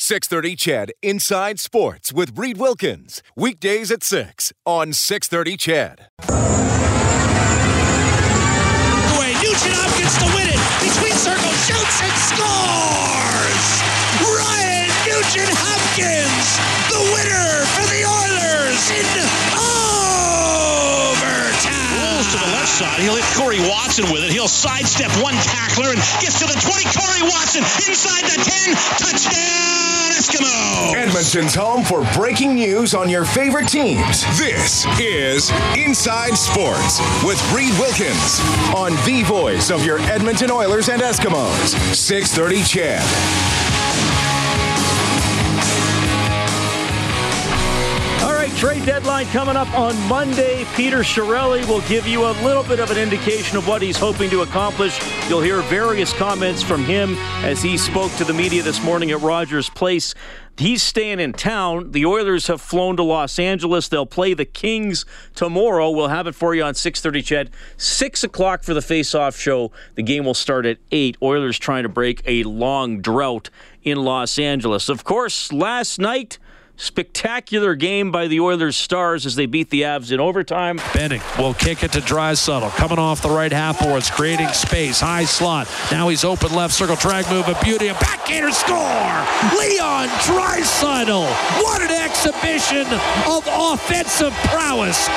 630 CHED Inside Sports with Reed Wilkins. Weekdays at 6 on 630 CHED. Away, Nugent Hopkins to win it. Between circles, shoots and scores! Ryan Nugent Hopkins, the winner for the Oilers in overtime. Rolls to the left side. He'll hit Corey Watson with it. He'll sidestep one tackler and gets to the 20. Corey Watson inside the 10. Touchdown, Eskimo. Edmonton's home for breaking news on your favorite teams. This is Inside Sports with Reed Wilkins on the voice of your Edmonton Oilers and Eskimos. 630 CHED. Trade deadline coming up on Monday. Peter Chiarelli will give you a little bit of an indication of what he's hoping to accomplish. You'll hear various comments from him as he spoke to the media this morning at Rogers Place. He's staying in town. The Oilers have flown to Los Angeles. They'll play the Kings tomorrow. We'll have it for you on 6:30. Ched, six o'clock for the face-off show. The game will start at eight. Oilers trying to break a long drought in Los Angeles. Of course, last night. Spectacular game by the Oilers Stars as they beat the Avs in overtime. Benning will kick it to Draisaitl. Coming off the right half boards, creating space. High slot. Now he's open left circle. Drag move, a beauty. A backhander score! Leon Draisaitl. What an exhibition of offensive prowess.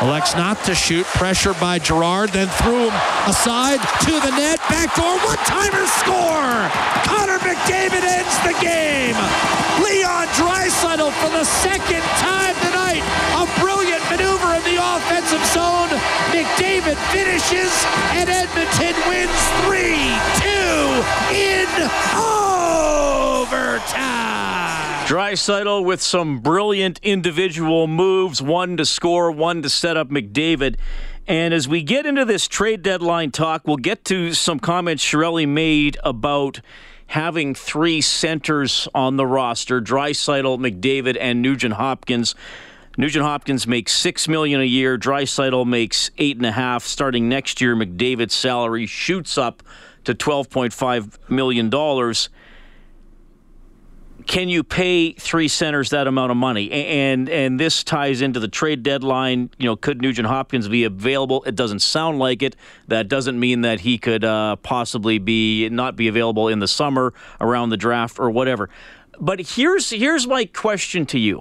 Elects not to shoot. Pressure by Girard. Then threw him aside to the net. Backdoor one-timer score! Connor McDavid ends the game. Leon Draisaitl for the second time tonight. A brilliant maneuver in the offensive zone. McDavid finishes and Edmonton wins 3-2 in overtime. Draisaitl with some brilliant individual moves, one to score, one to set up McDavid. And as we get into this trade deadline talk, we'll get to some comments Chiarelli made about having three centers on the roster: Draisaitl, McDavid, and Nugent Hopkins. Nugent Hopkins makes six million a year. Draisaitl makes eight and a half. Starting next year, McDavid's salary shoots up to twelve point five million dollars can you pay three centers that amount of money? And and this ties into the trade deadline. You know, could Nugent Hopkins be available? It doesn't sound like it. That doesn't mean that he could uh, possibly be not be available in the summer around the draft or whatever. But here's here's my question to you,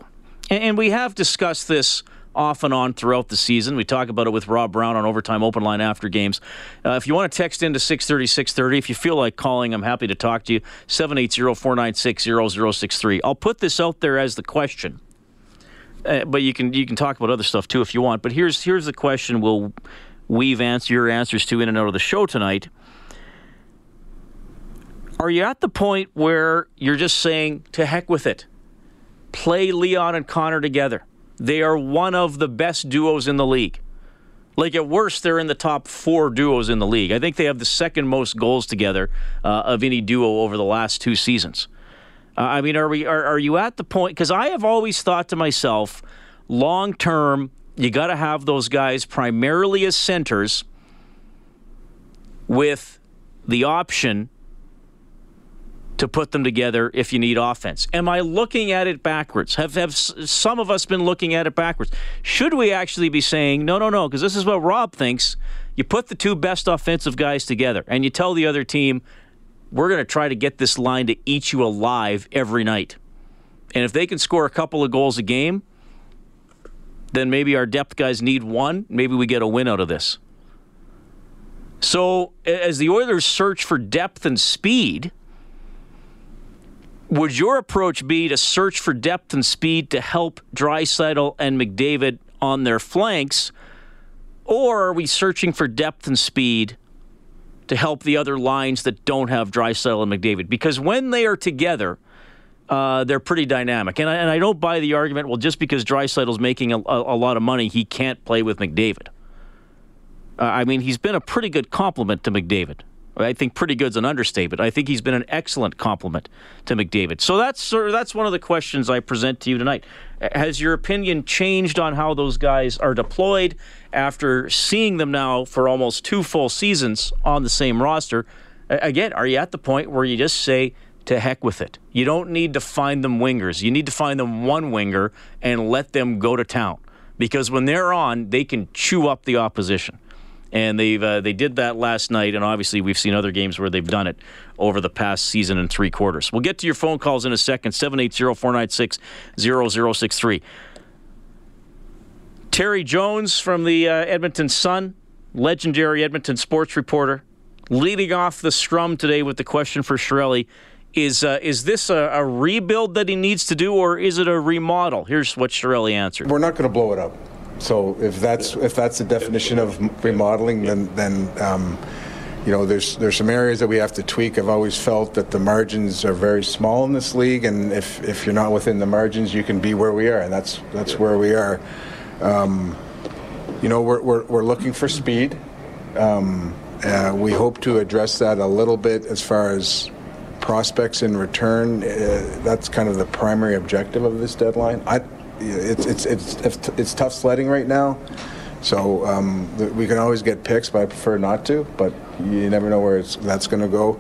and, and we have discussed this off and on throughout the season. We talk about it with Rob Brown on Overtime Open Line after games. Uh, if you want to text into 630, 630, if you feel like calling, I'm happy to talk to you. 780-496-0063. I'll put this out there as the question. Uh, but you can you can talk about other stuff too if you want. But here's here's the question we'll weave answer your answers to in and out of the show tonight. Are you at the point where you're just saying to heck with it? Play Leon and Connor together. They are one of the best duos in the league. Like at worst, they're in the top four duos in the league. I think they have the second most goals together uh, of any duo over the last two seasons. Uh, I mean, are we are, are you at the point? Because I have always thought to myself, long term, you got to have those guys primarily as centers, with the option to put them together if you need offense. Am I looking at it backwards? Have have some of us been looking at it backwards? Should we actually be saying no, no, no? Because this is what Rob thinks. You put the two best offensive guys together, and you tell the other team, "We're going to try to get this line to eat you alive every night." And if they can score a couple of goals a game, then maybe our depth guys need one. Maybe we get a win out of this. So, as the Oilers search for depth and speed would your approach be to search for depth and speed to help Draisaitl and McDavid on their flanks, or are we searching for depth and speed to help the other lines that don't have Draisaitl and McDavid? Because when they are together, uh, they're pretty dynamic. And I, and I don't buy the argument, well, just because Draisaitl's making a, a, a lot of money, he can't play with McDavid. Uh, I mean, he's been a pretty good complement to McDavid. I think pretty good's an understatement. I think he's been an excellent compliment to McDavid. So that's sort of, that's one of the questions I present to you tonight. Has your opinion changed on how those guys are deployed after seeing them now for almost two full seasons on the same roster? Again, are you at the point where you just say to heck with it? You don't need to find them wingers. You need to find them one winger and let them go to town because when they're on, they can chew up the opposition and they've uh, they did that last night, and obviously we've seen other games where they've done it over the past season and three quarters. We'll get to your phone calls in a second. 780-496-0063. Terry Jones from the uh, Edmonton Sun, legendary Edmonton sports reporter, leading off the scrum today with the question for Chiarelli. Is, uh, is this a, a, rebuild that he needs to do, or is it a remodel? Here's what Chiarelli answered. We're not going to blow it up. So if that's if that's the definition of remodeling, then then um, you know there's there's some areas that we have to tweak. I've always felt that the margins are very small in this league, and if if you're not within the margins, you can be where we are, and that's that's where we are. Um, you know, we're, we're we're looking for speed. Um, uh, we hope to address that a little bit as far as prospects in return. Uh, that's kind of the primary objective of this deadline. I it's it's it's it's tough sledding right now. So um, we can always get picks, but I prefer not to. But you never know where that's going to go.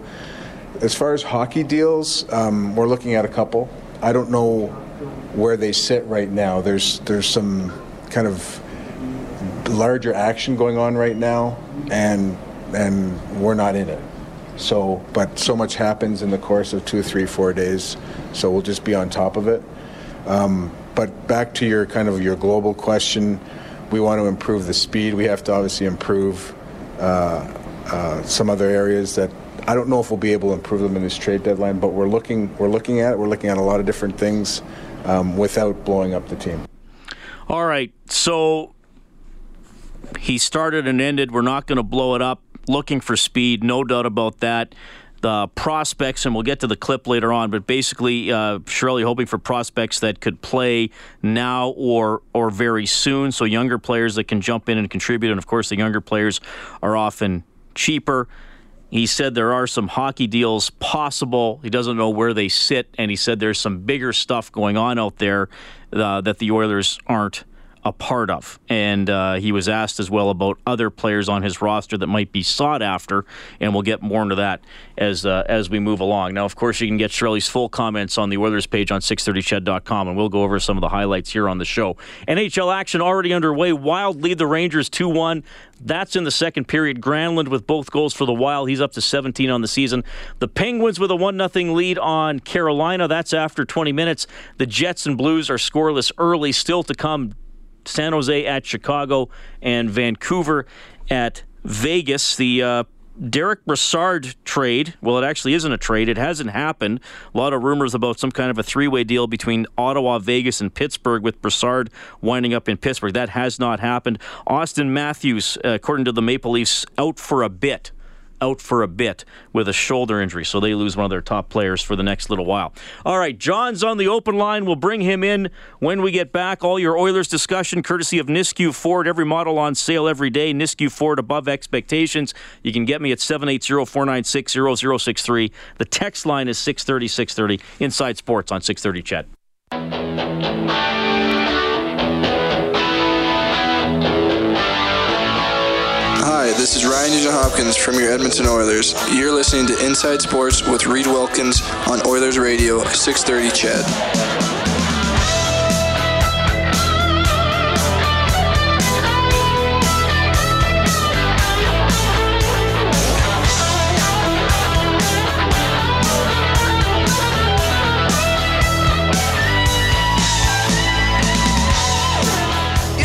As far as hockey deals, um, we're looking at a couple. I don't know where they sit right now. There's there's some kind of larger action going on right now, and and we're not in it. So, but so much happens in the course of two, three, four days. So we'll just be on top of it. Um, but back to your kind of your global question, we want to improve the speed. We have to obviously improve uh, uh, some other areas that I don't know if we'll be able to improve them in this trade deadline. But we're looking we're looking at it. We're looking at a lot of different things um, without blowing up the team. All right, so he started and ended. We're not going to blow it up. Looking for speed, no doubt about that the prospects, and we'll get to the clip later on. But basically, uh, Chiarelli hoping for prospects that could play now or or very soon. So younger players that can jump in and contribute. And of course, the younger players are often cheaper. He said there are some hockey deals possible. He doesn't know where they sit, and he said there's some bigger stuff going on out there uh, that the Oilers aren't a part of. And uh, he was asked as well about other players on his roster that might be sought after, and we'll get more into that as uh, as we move along. Now, of course, you can get Chiarelli's full comments on the Oilers page on 630ched.com, and we'll go over some of the highlights here on the show. NHL action already underway. Wild lead the Rangers 2 1. That's in the second period. Granlund with both goals for the Wild. He's up to 17 on the season. The Penguins with a 1 0 lead on Carolina. That's after 20 minutes. The Jets and Blues are scoreless early. Still to come San Jose at Chicago, and Vancouver at Vegas. The uh, Derek Brassard trade, well, it actually isn't a trade. It hasn't happened. A lot of rumors about some kind of a three way deal between Ottawa, Vegas, and Pittsburgh, with Brassard winding up in Pittsburgh. That has not happened. Auston Matthews, according to the Maple Leafs, out for a bit out for a bit with a shoulder injury, so they lose one of their top players for the next little while. All right, John's on the open line. We'll bring him in when we get back. All your Oilers discussion courtesy of Nisku Ford. Every model on sale every day. Nisku Ford above expectations. You can get me at 780-496-0063. The text line is 630 630 Inside Sports on 630 CHED. Ryan Nugent Hopkins from your Edmonton Oilers. You're listening to Inside Sports with Reed Wilkins on Oilers Radio, 630 CHED.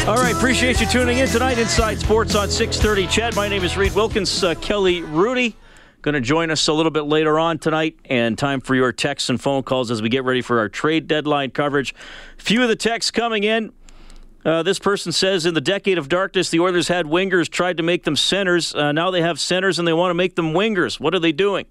All right, appreciate you tuning in tonight. Inside Sports on 6:30. CHED, My name is Reed Wilkins. Uh, Kelly Hrudey going to join us a little bit later on tonight, and time for your texts and phone calls as we get ready for our trade deadline coverage. Few of the texts coming in. Uh, this person says, in the decade of darkness, the Oilers had wingers, tried to make them centers. Uh, now they have centers and they want to make them wingers. What are they doing?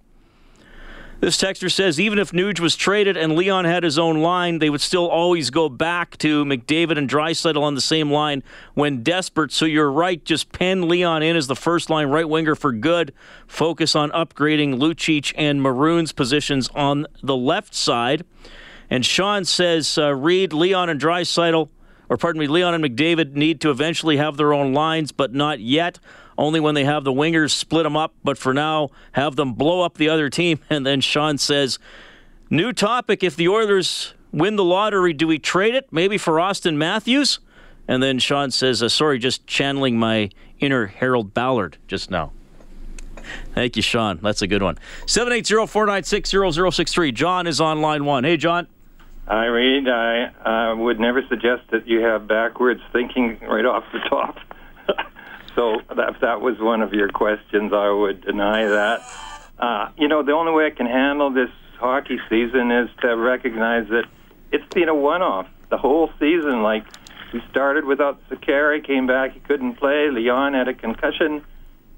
This texter says even if Nuge was traded and Leon had his own line, they would still always go back to McDavid and Draisaitl on the same line when desperate. So you're right, just pen Leon in as the first line right winger for good. Focus on upgrading Lucic and Maroon's positions on the left side. And Sean says uh, Reed, Leon, and Draisaitl, or pardon me, Leon and McDavid need to eventually have their own lines, but not yet only when they have the wingers split them up. But for now, have them blow up the other team. And then Sean says, new topic. If the Oilers win the lottery, do we trade it? Maybe for Auston Matthews? And then Sean says, uh, sorry, just channeling my inner Harold Ballard just now. Thank you, Sean. That's a good one. 780 496 0063. John is on line one. Hey, John. Hi, Reed. I uh, would never suggest that you have backwards thinking right off the top. So if that was one of your questions, I would deny that. Uh, you know, the only way I can handle this hockey season is to recognize that it's been a one-off. The whole season, like we started without Sekera, came back, he couldn't play. Leon had a concussion.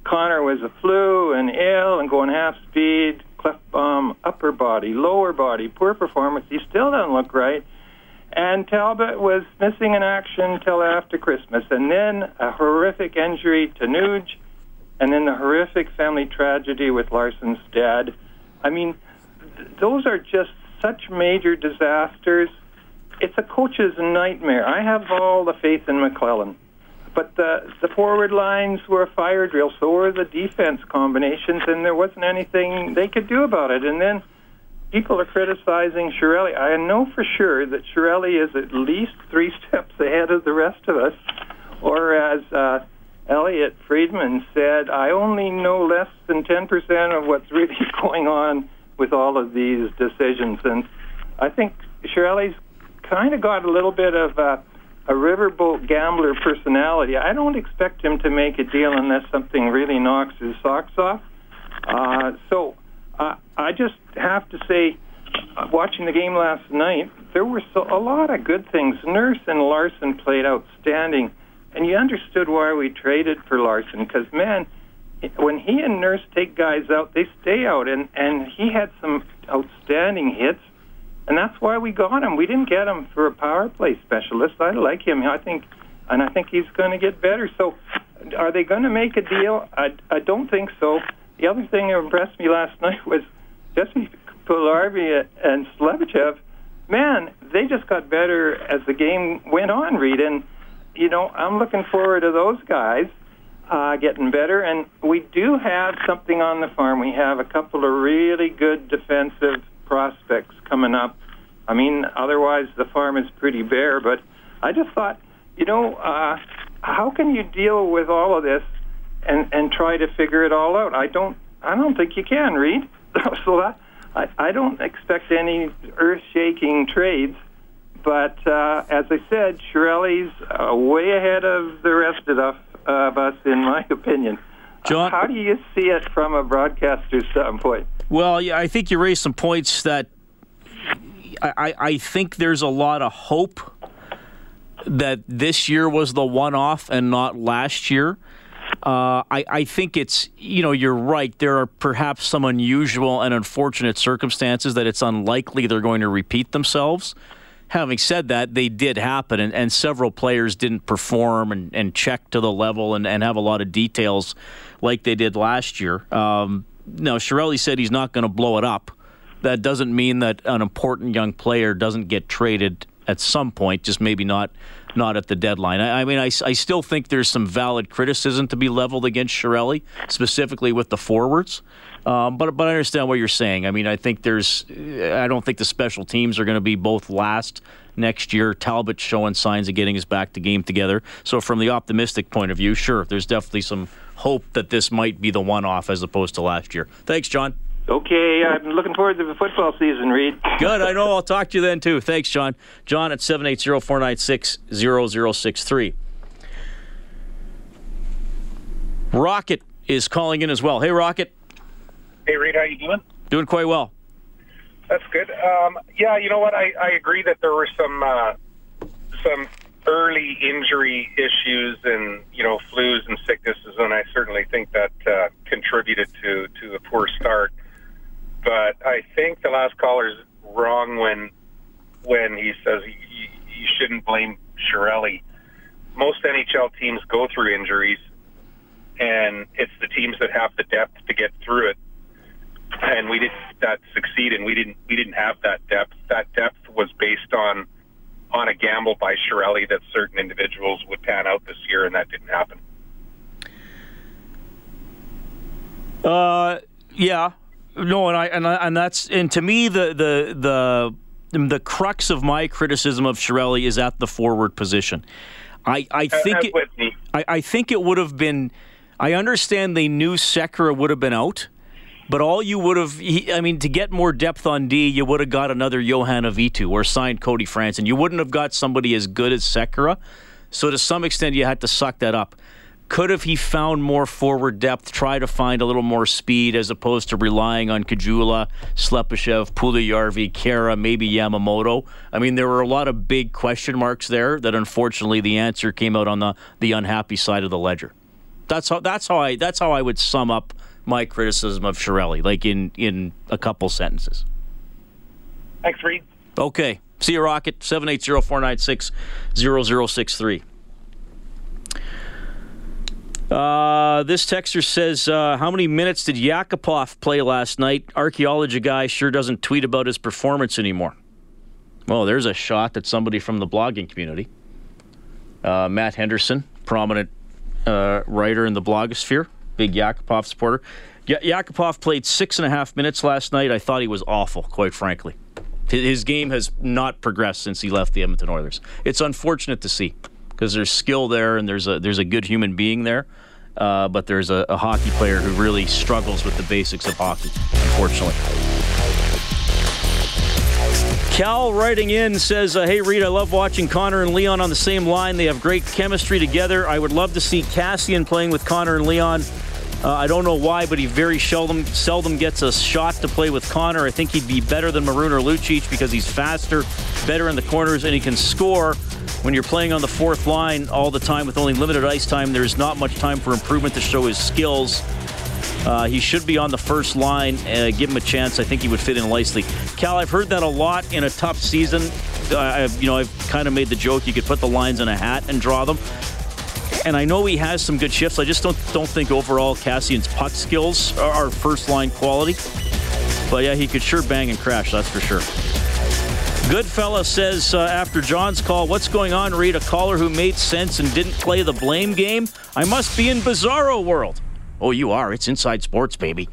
Connor was a flu and ill and going half speed. Klefbom, upper body, lower body, poor performance. He still doesn't look right. And Talbot was missing in action till after Christmas. And then a horrific injury to Nuge, and then the horrific family tragedy with Larsson's dad. I mean, th- those are just such major disasters. It's a coach's nightmare. I have all the faith in McLellan. But the, the forward lines were a fire drill, so were the defense combinations, and there wasn't anything they could do about it. And then people are criticizing Chiarelli. I know for sure that Chiarelli is at least three steps ahead of the rest of us. Or as uh, Elliotte Friedman said, I only know less than 10% of what's really going on with all of these decisions. And I think Chiarelli's kind of got a little bit of uh, a riverboat gambler personality. I don't expect him to make a deal unless something really knocks his socks off. Uh, so uh, I just have to say, uh, watching the game last night, there were so, a lot of good things. Nurse and Larsson played outstanding, and you understood why we traded for Larsson because man, when he and Nurse take guys out, they stay out, and and he had some outstanding hits, and that's why we got him. We didn't get him for a power play specialist. I like him. I think, and I think he's going to get better. So, are they going to make a deal? I I don't think so. The other thing that impressed me last night was Jesse Puljujarvi and Slepyshev. Man, they just got better as the game went on, Reed. And, you know, I'm looking forward to those guys uh, getting better. And we do have something on the farm. We have a couple of really good defensive prospects coming up. I mean, otherwise the farm is pretty bare. But I just thought, you know, uh, how can you deal with all of this and and try to figure it all out. I don't I don't think you can, Reed. so that, I I don't expect any earth-shaking trades. But uh, as I said, Chiarelli's uh, way ahead of the rest of, us, of us, in my opinion. John, how do you see it from a broadcaster's standpoint? Well, yeah, I think you raised some points that I, I think there's a lot of hope that this year was the one-off and not last year. Uh, I, I think it's, you know, you're right. There are perhaps some unusual and unfortunate circumstances that it's unlikely they're going to repeat themselves. Having said that, they did happen, and, and several players didn't perform and, and check to the level and, and have a lot of details like they did last year. Um, now, Chiarelli said he's not going to blow it up. That doesn't mean that an important young player doesn't get traded at some point, just maybe not not at the deadline. I, I mean, I, I, still think there's some valid criticism to be leveled against Chiarelli, specifically with the forwards. Um, but but I understand what you're saying. I mean, I think there's. I don't think the special teams are going to be both last next year. Talbot showing signs of getting his back to game together. So from the optimistic point of view, sure, there's definitely some hope that this might be the one-off as opposed to last year. Thanks, John. Okay, I'm looking forward to the football season, Reed. Good. I know. I'll talk to you then, too. Thanks, John. John at 780-496-0063. Rocket is calling in as well. Hey, Rocket. Hey, Reed. How you doing? Doing quite well. That's good. Um, yeah, you know what? I, I agree that there were some uh, some early injury issues and you know flus and sicknesses, and I certainly think that uh, contributed to to the poor start. But I think the last caller's wrong when when he says you, you shouldn't blame Chiarelli. Most NHL teams go through injuries, and it's the teams that have the depth to get through it. And we didn't that succeed, and we didn't we didn't have that depth. That depth was based on on a gamble by Chiarelli that certain individuals would pan out this year, and that didn't happen. Uh, yeah, no, and I and I, and that's and to me the the the the crux of my criticism of Chiarelli is at the forward position. I I think it, I, I think it would have been. I understand they knew Sekera would have been out. But all you would have, I mean, to get more depth on D, you would have got another Johnny Oduya or signed Cody Franson. You wouldn't have got somebody as good as Sekera. So to some extent, you had to suck that up. Could have he found more forward depth, try to find a little more speed as opposed to relying on Caggiula, Slepyshev, Puljujarvi, Khaira, maybe Yamamoto? I mean, there were a lot of big question marks there that unfortunately the answer came out on the, the unhappy side of the ledger. That's how that's how I that's how I would sum up my criticism of Chiarelli, like in in a couple sentences. Thanks, Reed. Okay. See you, Rocket. 780 496 0063. Uh, this texter says, uh, How many minutes did Yakupov play last night? Archaeology guy sure doesn't tweet about his performance anymore. Well, there's a shot that somebody from the blogging community, uh, Matt Henderson, prominent uh, writer in the blogosphere, big Yakupov supporter. Y- Yakupov played six and a half minutes last night. I thought he was awful, quite frankly. His game has not progressed since he left the Edmonton Oilers. It's unfortunate to see because there's skill there and there's a there's a good human being there, uh, but there's a, a hockey player who really struggles with the basics of hockey. Unfortunately. Cal writing in says, uh, Hey, Reed, I love watching Connor and Leon on the same line. They have great chemistry together. I would love to see Kassian playing with Connor and Leon. Uh, I don't know why, but he very seldom seldom gets a shot to play with Connor. I think he'd be better than Maroon or Lucic because he's faster, better in the corners, and he can score. When you're playing on the fourth line all the time with only limited ice time, there's not much time for improvement to show his skills. Uh, he should be on the first line. Uh, give him a chance. I think he would fit in nicely. Cal, I've heard that a lot in a tough season. Uh, I've, you know, I've kind of made the joke you could put the lines in a hat and draw them. And I know he has some good shifts. I just don't don't think overall Kassian's puck skills are, are first line quality. But yeah, he could sure bang and crash. That's for sure. Goodfella says uh, after John's call, what's going on, Reed? A caller who made sense and didn't play the blame game? I must be in bizarro world. Oh, you are. It's Inside Sports, baby.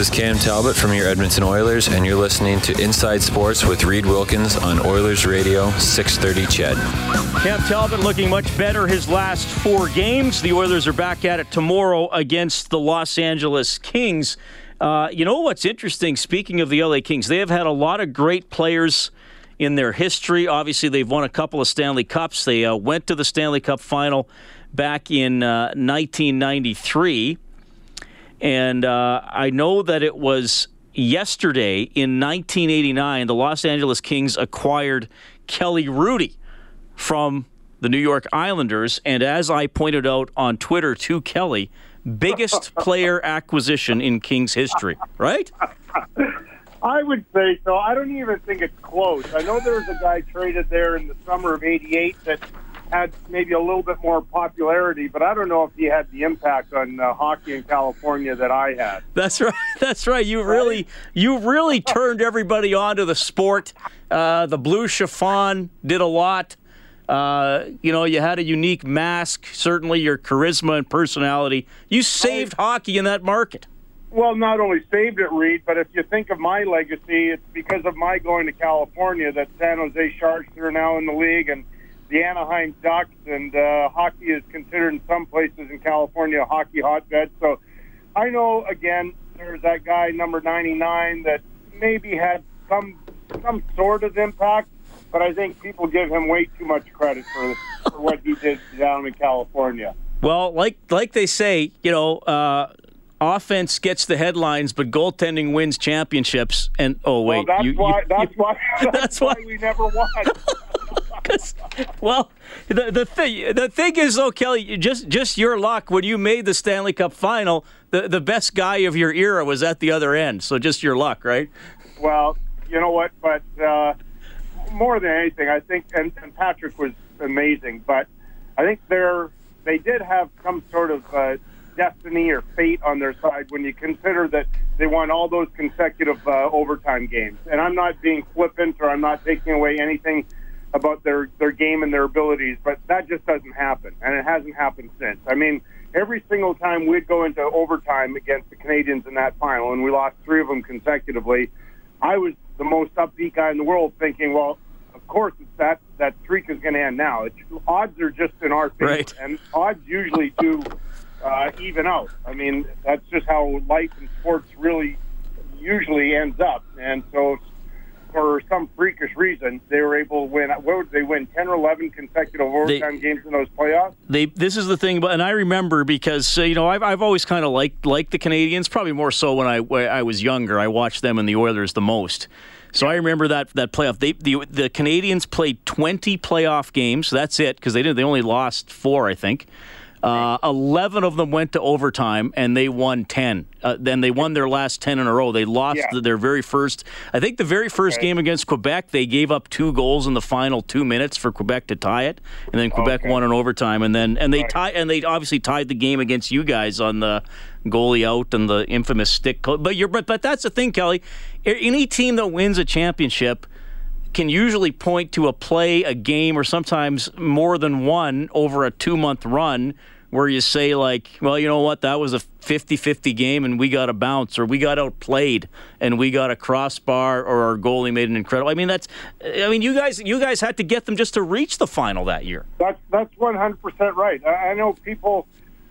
This is Cam Talbot from your Edmonton Oilers, and you're listening to Inside Sports with Reed Wilkins on Oilers Radio 630 CHED. Cam Talbot looking much better his last four games. The Oilers are back at it tomorrow against the Los Angeles Kings. Uh, you know what's interesting? Speaking of the LA Kings, they have had a lot of great players in their history. Obviously, they've won a couple of Stanley Cups. They uh, went to the Stanley Cup final back in uh, 1993. And uh, I know that it was yesterday in 1989, the Los Angeles Kings acquired Kelly Hrudey from the New York Islanders. And as I pointed out on Twitter to Kelly, biggest player acquisition in Kings history, right? I would say so. I don't even think it's close. I know there was a guy traded there in the summer of '88 that had maybe a little bit more popularity, but I don't know if he had the impact on uh, hockey in California that I had. That's right. That's right. You really, you really turned everybody onto the sport. Uh, the blue chiffon did a lot. Uh, you know, you had a unique mask. Certainly, your charisma and personality. You saved hockey in that market. Well, not only saved it, Reed, but if you think of my legacy, it's because of my going to California that San Jose Sharks are now in the league and the Anaheim Ducks, and uh, hockey is considered in some places in California a hockey hotbed. So I know, again, there's that guy, number 99, that maybe had some some sort of impact, but I think people give him way too much credit for, for what he did down in California. Well, like like they say, you know, uh, offense gets the headlines, but goaltending wins championships. And oh wait, well, that's you, why. you, that's why. That's, that's why why- we never won. well, the the thing the thing is though, Kelly, just just your luck when you made the Stanley Cup final. The the best guy of your era was at the other end, so just your luck, right? Well, you know what? But uh, more than anything, I think, and, and Patrick was amazing. But I think they're they did have some sort of uh, destiny or fate on their side when you consider that they won all those consecutive uh, overtime games. And I'm not being flippant or I'm not taking away anything about their their game and their abilities, but that just doesn't happen, and it hasn't happened since. I mean. Every single time we'd go into overtime against the Canadiens in that final, and we lost three of them consecutively, I was the most upbeat guy in the world, thinking, well, of course, it's that that streak is going to end now. It's, odds are just in our favor, Right. and odds usually do uh, even out. I mean, that's just how life and sports really usually ends up. And so, for some freakish reason, they were able to win. What would they win? Ten or eleven consecutive overtime games in those playoffs. They this is the thing, but and I remember because uh, you know I've I've always kind of liked liked the Canadiens, probably more so when I when I was younger. I watched them and the Oilers the most. So I remember that that playoff. They the the Canadiens played 20 playoff games. That's it because they did they only lost four, I think. Uh, Eleven of them went to overtime, and they won ten. Uh, then they won their last ten in a row. They lost Yeah. their very first. I think the very first game against Quebec, they gave up two goals in the final two minutes for Quebec to tie it, and then Quebec Okay. won in overtime. And then and they tie and they obviously tied the game against you guys on the goalie out and the infamous stick. But you're but but that's the thing, Kelly. Any team that wins a championship can usually point to a play, a game, or sometimes more than one over a two month run where you say, like, well, you know what, that was a 50 50 game and we got a bounce, or we got outplayed and we got a crossbar, or our goalie made an incredible. I mean, that's, I mean, you guys, you guys had to get them just to reach the final that year. That's that's one hundred percent right. I, I know people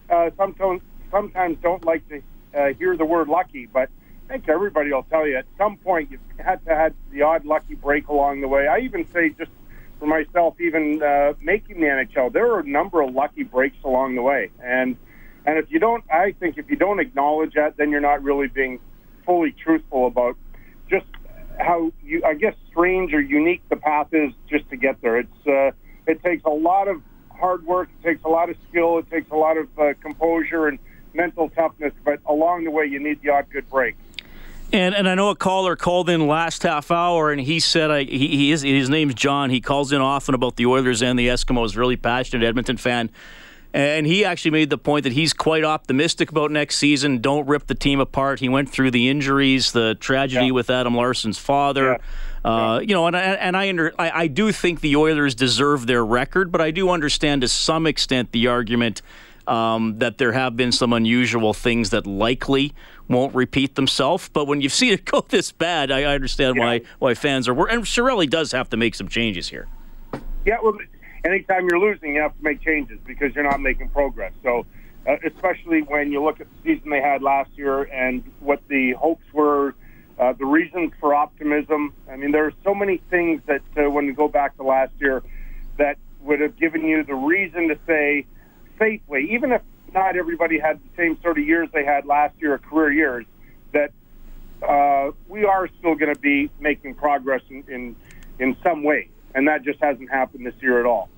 uh, sometimes sometimes don't like to uh, hear the word lucky, but think everybody will tell you at some point you've had to have the odd lucky break along the way. I even say just for myself, even uh, making the NHL, there are a number of lucky breaks along the way, and and if you don't, I think if you don't acknowledge that, then you're not really being fully truthful about just how you, I guess, strange or unique the path is just to get there. It's uh, it takes a lot of hard work, it takes a lot of skill, it takes a lot of uh, composure and mental toughness, but along the way, you need the odd good break. And and I know a caller called in last half hour, and he said I, he, he is his name's John. He calls in often about the Oilers and the Eskimos. Really passionate Edmonton fan, and he actually made the point that he's quite optimistic about next season. Don't rip the team apart. He went through the injuries, the tragedy with Adam Larsson's father. Uh, you know, and and I, under, I I do think the Oilers deserve their record, but I do understand to some extent the argument um, that there have been some unusual things that likely won't repeat themselves. But when you've seen it go this bad, I, I understand why why fans are. And Chiarelli does have to make some changes here. Yeah, well, anytime you're losing, you have to make changes because you're not making progress. So, uh, especially when you look at the season they had last year and what the hopes were, uh, the reasons for optimism. I mean, there are so many things that uh, when you go back to last year that would have given you the reason to say safely, even if not everybody had the same sort of years they had last year or career years, that uh, we are still going to be making progress in, in in some way, and that just hasn't happened this year at all.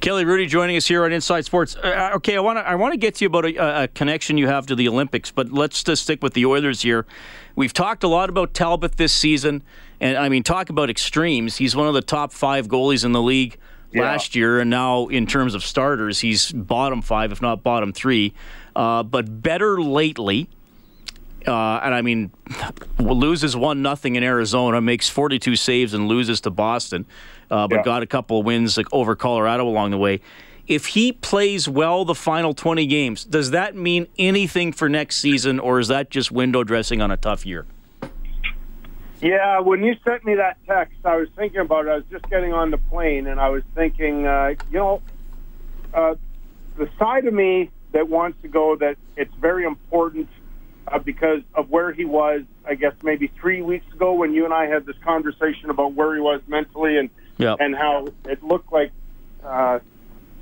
Kelly Hrudey joining us here on Inside Sports. Uh, okay, I want to I want to get to you about a, a connection you have to the Olympics, but let's just stick with the Oilers here. We've talked a lot about Talbot this season, and I mean, talk about extremes. He's one of the top five goalies in the league last year, and now in terms of starters, he's bottom five, if not bottom three. Uh, but better lately. Uh, and I mean, loses one nothing in Arizona, makes 42 saves and loses to Boston, uh, but Yeah. got a couple of wins like, over Colorado along the way. If he plays well the final 20 games, does that mean anything for next season, or is that just window dressing on a tough year? Yeah, when you sent me that text, I was thinking about it. I was just getting on the plane, and I was thinking, uh, you know, uh, the side of me that wants to go that it's very important uh, because of where he was, I guess maybe three weeks ago when you and I had this conversation about where he was mentally and Yeah. and how it looked like uh,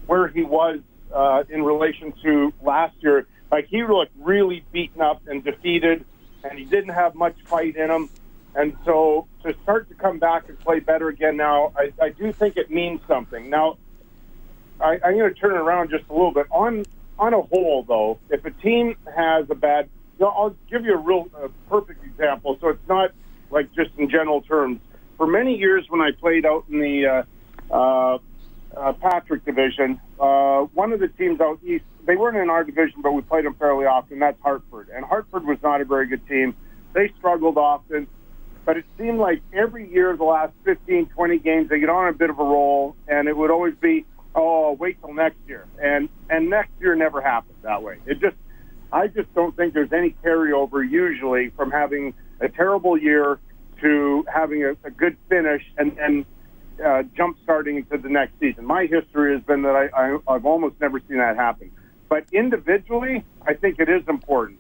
where he was uh, in relation to last year. like he looked really beaten up and defeated, and he didn't have much fight in him. And so to start to come back and play better again now, I, I do think it means something. Now, I, I'm going to turn it around just a little bit. On on a whole, though, if a team has a bad, you know, I'll give you a real uh, perfect example. So it's not like just in general terms. For many years, when I played out in the uh, uh, uh, Patrick division, uh, one of the teams out east, they weren't in our division, but we played them fairly often. That's Hartford, and Hartford was not a very good team. They struggled often, but it seemed like every year, the last 15, 20 games, they get on a bit of a roll, and it would always be oh, wait till next year. And and next year never happened that way. It just I just don't think there's any carryover usually from having a terrible year to having a, a good finish and then uh, jump starting into the next season. My history has been that I, I, I've almost never seen that happen. But individually, I think it is important.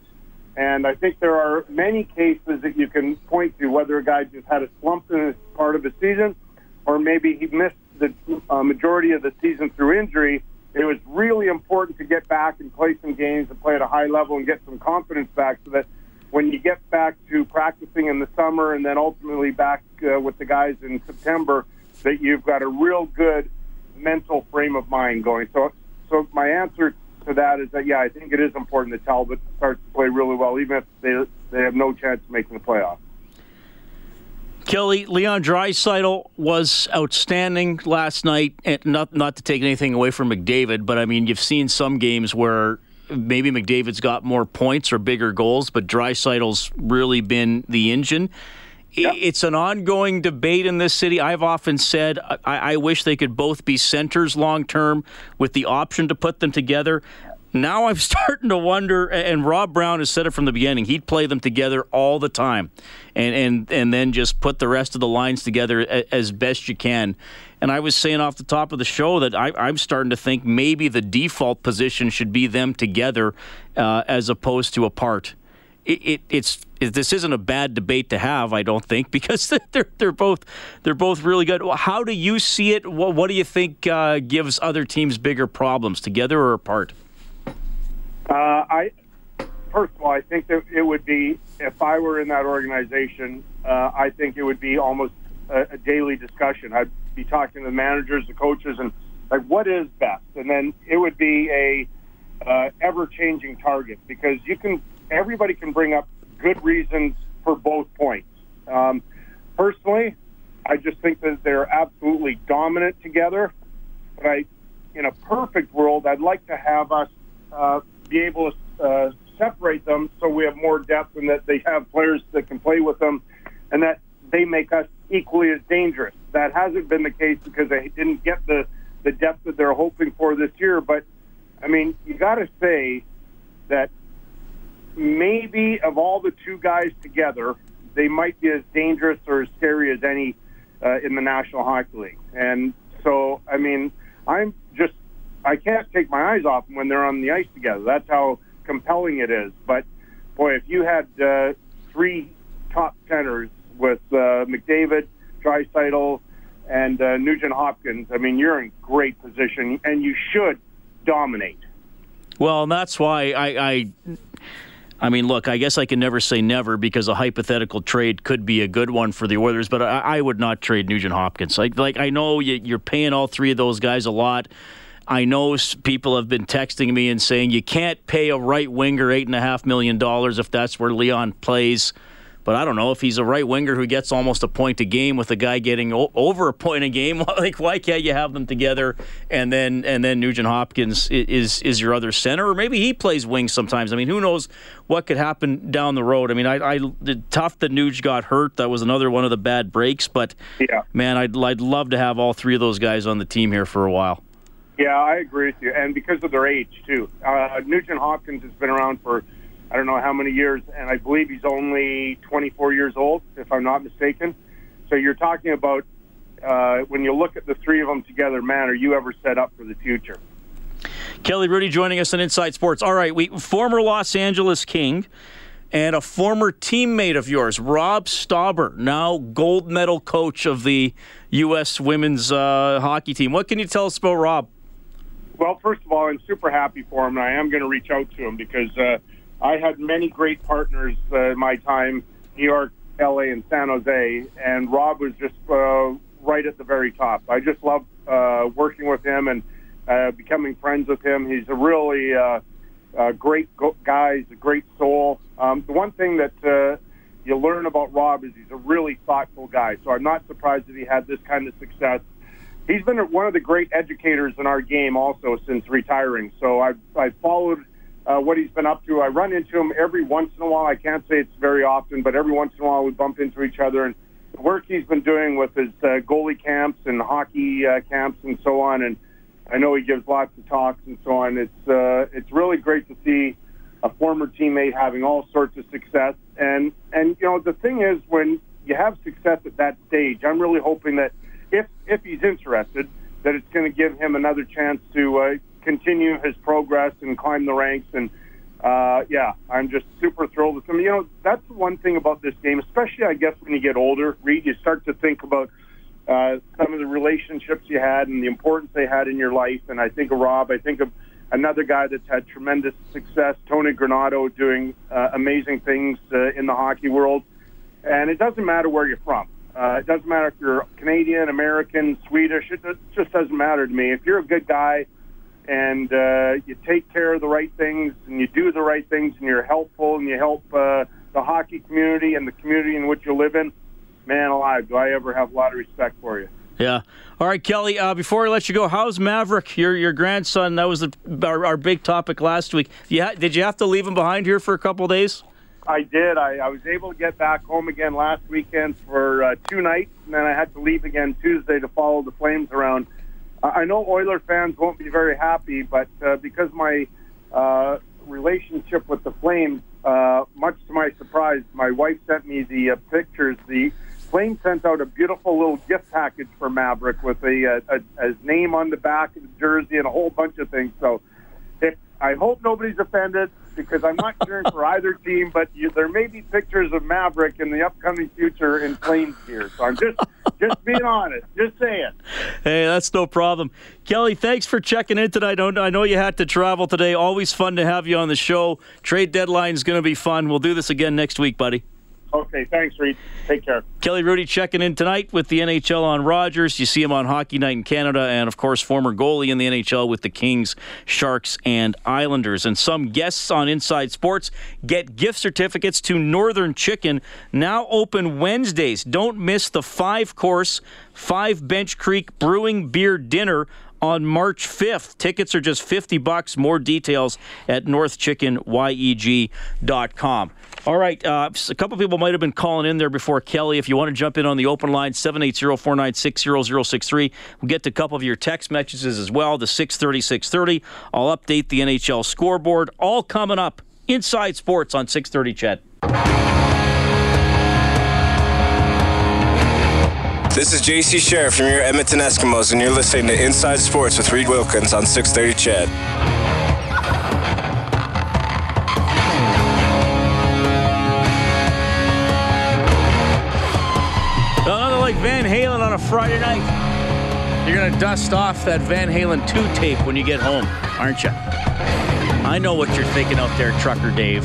And I think there are many cases that you can point to, whether a guy just had a slump in a part of the season, or maybe he missed the uh, majority of the season through injury, it was really important to get back and play some games and play at a high level and get some confidence back so that when you get back to practicing in the summer and then ultimately back uh, with the guys in September, that you've got a real good mental frame of mind going. So, so my answer to that is that yeah, I think it is important that Talbot starts to play really well, even if they they have no chance of making the playoffs. Kelly, Leon Draisaitl was outstanding last night. And not not to take anything away from McDavid, but I mean, you've seen some games where maybe McDavid's got more points or bigger goals, but Draisaitl's really been the engine. Yep. It's an ongoing debate in this city. I've often said I, I wish they could both be centers long term with the option to put them together now I'm starting to wonder. And Rob Brown has said it from the beginning. He'd play them together all the time, and and and then just put the rest of the lines together as best you can. And I was saying off the top of the show that I, am starting to think maybe the default position should be them together uh, as opposed to apart. It, it, it's it, this isn't a bad debate to have, I don't think, because they're they're both they're both really good. How do you see it? What, what do you think uh, gives other teams bigger problems, together or apart? Uh, I first of all, I think that it would be if I were in that organization. Uh, I think it would be almost a, a daily discussion. I'd be talking to the managers, the coaches, and like what is best, and then it would be a uh, ever-changing target because you can everybody can bring up good reasons for both points. Um, personally, I just think that they're absolutely dominant together. But I, in a perfect world, I'd like to have us uh, be able to uh, separate them so we have more depth and that they have players that can play with them and that they make us equally as dangerous. That hasn't been the case because they didn't get the, the depth that they're hoping for this year. But, I mean, you got to say that maybe of all the two guys together, they might be as dangerous or as scary as any uh, in the National Hockey League. And so, I mean, I'm just I can't take my eyes off them when they're on the ice together. That's how compelling it is. But boy, if you had uh, three top tenors with uh, McDavid, Draisaitl, and uh, Nugent Hopkins, I mean, you're in great position, and you should dominate. Well, and that's why I, I I mean, look, I guess I can never say never because a hypothetical trade could be a good one for the Oilers, but I, I would not trade Nugent Hopkins. Like, like I know you, are paying all three of those guys a lot. I know people have been texting me and saying you can't pay a right winger eight and a half million dollars if that's where Leon plays. But I don't know if he's a right winger who gets almost a point a game with a guy getting o- over a point a game. like, why can't you have them together? And then and then Nugent Hopkins is is your other center, or maybe he plays wing sometimes. I mean, who knows what could happen down the road? I mean, I, I tough that Nuge got hurt. That was another one of the bad breaks. But yeah. man, I'd I'd love to have all three of those guys on the team here for a while. Yeah, I agree with you, and because of their age too. Uh, Nugent Hopkins has been around for I don't know how many years, and I believe he's only 24 years old, if I'm not mistaken. So you're talking about uh, when you look at the three of them together, man, are you ever set up for the future? Kelly Hrudey joining us on Inside Sports. All right, we former Los Angeles King and a former teammate of yours, Robb Stauber, now gold medal coach of the U.S. women's uh, hockey team. What can you tell us about Rob? Well, first of all, I'm super happy for him, and I am going to reach out to him because uh, I had many great partners uh, in my time, New York, LA, and San Jose, and Rob was just uh, right at the very top. I just love uh, working with him and uh, becoming friends with him. He's a really uh, uh, great guy. He's a great soul. Um, the one thing that uh, you learn about Rob is he's a really thoughtful guy. So I'm not surprised that he had this kind of success. He's been one of the great educators in our game also since retiring. So I've, I've followed uh, what he's been up to. I run into him every once in a while. I can't say it's very often, but every once in a while we bump into each other. And the work he's been doing with his uh, goalie camps and hockey uh, camps and so on. And I know he gives lots of talks and so on. It's uh, it's really great to see a former teammate having all sorts of success. And and you know the thing is when you have success at that stage, I'm really hoping that if if he's interested, that it's going to give him another chance to uh, continue his progress and climb the ranks. And uh, yeah, I'm just super thrilled with him. You know, that's one thing about this game, especially I guess when you get older, Reed, you start to think about uh, some of the relationships you had and the importance they had in your life. And I think of Robb. I think of another guy that's had tremendous success, Tony Granato, doing uh, amazing things uh, in the hockey world. And it doesn't matter where you're from. Uh, it doesn't matter if you're Canadian, American, Swedish. It just doesn't matter to me. If you're a good guy and uh, you take care of the right things and you do the right things and you're helpful and you help uh, the hockey community and the community in which you live in, man alive, do I ever have a lot of respect for you. Yeah. All right, Kelly. Uh, before I let you go, how's Maverick, your your grandson? That was the, our, our big topic last week. You did you have to leave him behind here for a couple of days? I did. I, I was able to get back home again last weekend for uh, two nights, and then I had to leave again Tuesday to follow the Flames around. I know Oiler fans won't be very happy, but uh, because my uh, relationship with the Flames, uh, much to my surprise, my wife sent me the uh, pictures. The Flames sent out a beautiful little gift package for Maverick with a, a, a his name on the back of the jersey and a whole bunch of things. So, if I hope nobody's offended because I'm not cheering for either team, but you, there may be pictures of Maverick in the upcoming future in Flames gear. So I'm just just being honest, just saying. Hey, that's no problem. Kelly, thanks for checking in tonight. I know you had to travel today. Always fun to have you on the show. Trade deadline is going to be fun. We'll do this again next week, buddy. Okay, thanks, Reed. Take care. Kelly Hrudey checking in tonight with the NHL on Rogers. You see him on Hockey Night in Canada, and of course, former goalie in the NHL with the Kings, Sharks, and Islanders. And some guests on Inside Sports get gift certificates to Northern Chicken, now open Wednesdays. Don't miss the five course, five Bench Creek Brewing Beer Dinner on March 5th. Tickets are just 50 bucks. More details at northchickenyeg.com. All right, uh, a couple people might have been calling in there before Kelly. If you want to jump in on the open line, 780-496-0063. We'll get to a couple of your text messages as well, the 630, 630. I'll update the NHL scoreboard. All coming up inside sports on 630 CHED. This is JC Sherritt from your Edmonton Eskimos, and you're listening to Inside Sports with Reed Wilkins on 630 CHED. On a Friday night. You're going to dust off that Van Halen 2 tape when you get home, aren't you? I know what you're thinking out there, Trucker Dave.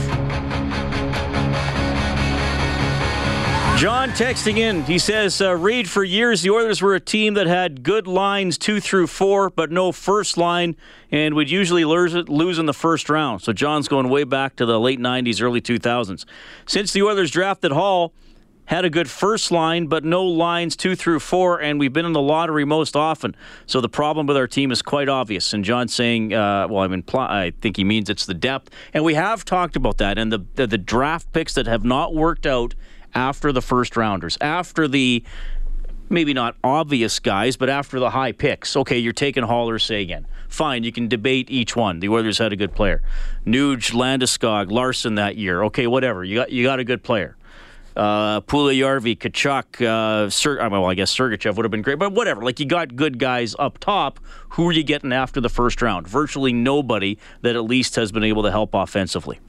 John texting in. He says, uh, Reed, for years the Oilers were a team that had good lines two through four, but no first line, and would usually lose, lose in the first round. So John's going way back to the late 90s, early 2000s. Since the Oilers drafted Hall, had a good first line, but no lines two through four, and we've been in the lottery most often. So the problem with our team is quite obvious. And John's saying, uh, well, I mean, I think he means it's the depth, and we have talked about that. And the, the the draft picks that have not worked out after the first rounders, after the maybe not obvious guys, but after the high picks. Okay, you're taking Hall or Seguin. Fine, you can debate each one. The Oilers had a good player. Nuge, Landeskog, Larsson that year. Okay, whatever. You got you got a good player uh, Puljujarvi, Tkachuk, uh, Ser- well, I guess Sergachev would have been great, but whatever. Like you got good guys up top. Who are you getting after the first round? Virtually nobody that at least has been able to help offensively.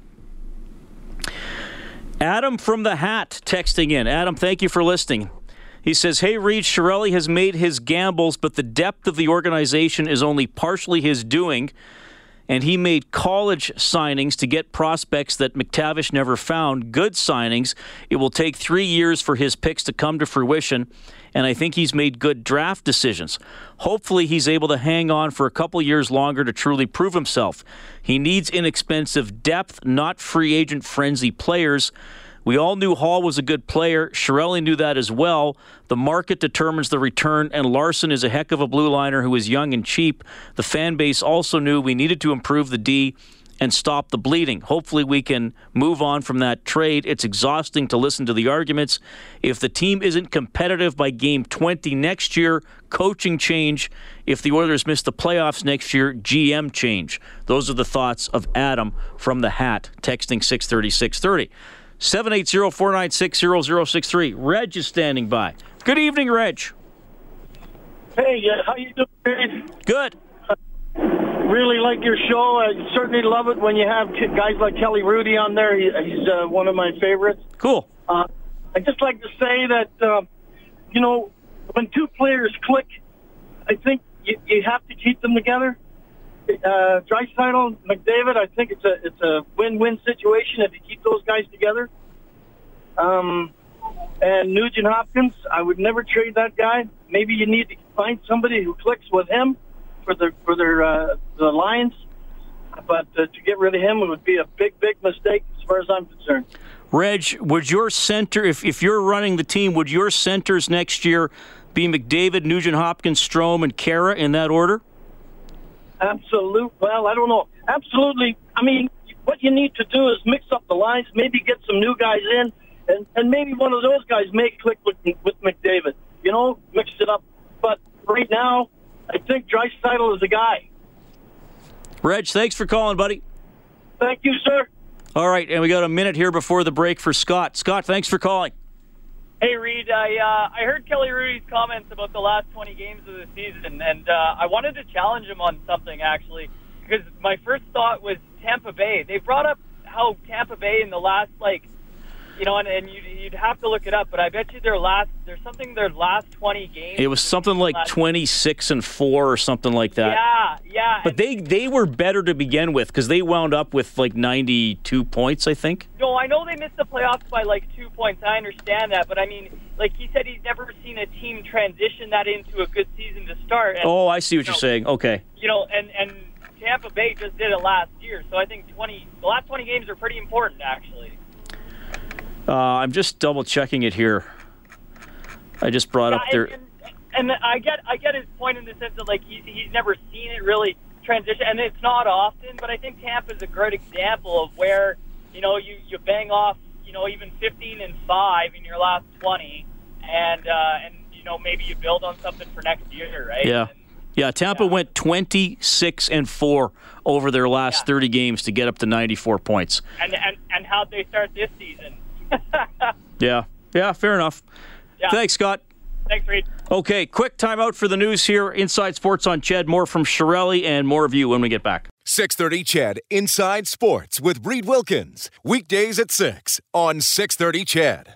Adam from the Hat texting in. Adam, thank you for listening. He says, Hey, Reed, Chiarelli has made his gambles, but the depth of the organization is only partially his doing. And he made college signings to get prospects that MacTavish never found. Good signings. It will take three years for his picks to come to fruition. And I think he's made good draft decisions. Hopefully, he's able to hang on for a couple years longer to truly prove himself. He needs inexpensive depth, not free agent frenzy players. We all knew Hall was a good player. Chiarelli knew that as well. The market determines the return, and Larsson is a heck of a blue liner who is young and cheap. The fan base also knew we needed to improve the D and stop the bleeding. Hopefully, we can move on from that trade. It's exhausting to listen to the arguments. If the team isn't competitive by game 20 next year, coaching change. If the Oilers miss the playoffs next year, GM change. Those are the thoughts of Adam from the hat, texting 630 630. 780 496 0063. Reg is standing by. Good evening, Reg. Hey, uh, how you doing? Good. Uh, really like your show. I certainly love it when you have guys like Kelly Hrudey on there. He, he's uh, one of my favorites. Cool. Uh, I'd just like to say that, uh, you know, when two players click, I think you, you have to keep them together. Uh, Draisaitl, McDavid, I think it's a it's a win-win situation if you keep those guys together. Um, and Nugent Hopkins, I would never trade that guy. Maybe you need to find somebody who clicks with him for the for their uh, the Lions. But uh, to get rid of him would be a big, big mistake as far as I'm concerned. Reg, would your center, if, if you're running the team, would your centers next year be McDavid, Nugent Hopkins, Strome, and Khaira in that order? Absolute. Well, I don't know. Absolutely. I mean, what you need to do is mix up the lines, maybe get some new guys in, and, and maybe one of those guys may click with, with McDavid. You know, mix it up. But right now, I think Draisaitl is the guy. Reg, thanks for calling, buddy. Thank you, sir. All right, and we got a minute here before the break for Scott. Scott, thanks for calling. Hey, Reed. I uh, I heard Kelly Hrudey's comments about the last 20 games of the season, and uh, I wanted to challenge him on something actually, because my first thought was Tampa Bay. They brought up how Tampa Bay in the last like you know, and, and you'd, you'd have to look it up, but I bet you their last there's something their last 20 games. It was something like 26 and four or something like that. Yeah, yeah. But they they were better to begin with because they wound up with like 92 points, I think. No, I know they missed the playoffs by like two points. I understand that, but I mean, like he said, he's never seen a team transition that into a good season to start. And, oh, I see what you are saying. Okay. You know, and and Tampa Bay just did it last year, so I think 20 the last 20 games are pretty important actually. Uh, I'm just double checking it here. I just brought yeah, up there. And, and, and, I get I get his point in the sense that like he's he's never seen it really transition, and it's not often. But I think Tampa is a great example of where you know you you bang off you know even 15 and five in your last 20, and uh, and you know maybe you build on something for next year, right? Yeah. Yeah, Tampa yeah. went 26 and 4 over their last yeah. 30 games to get up to 94 points. And and and how'd they start this season? Yeah. Yeah, fair enough. Yeah. Thanks, Scott. Thanks, Reed. Okay, quick timeout for the news here. Inside Sports on CHED. More from Chiarelli and more of you when we get back. 630 CHED Inside Sports with Reed Wilkins. Weekdays at 6 on 630 CHED.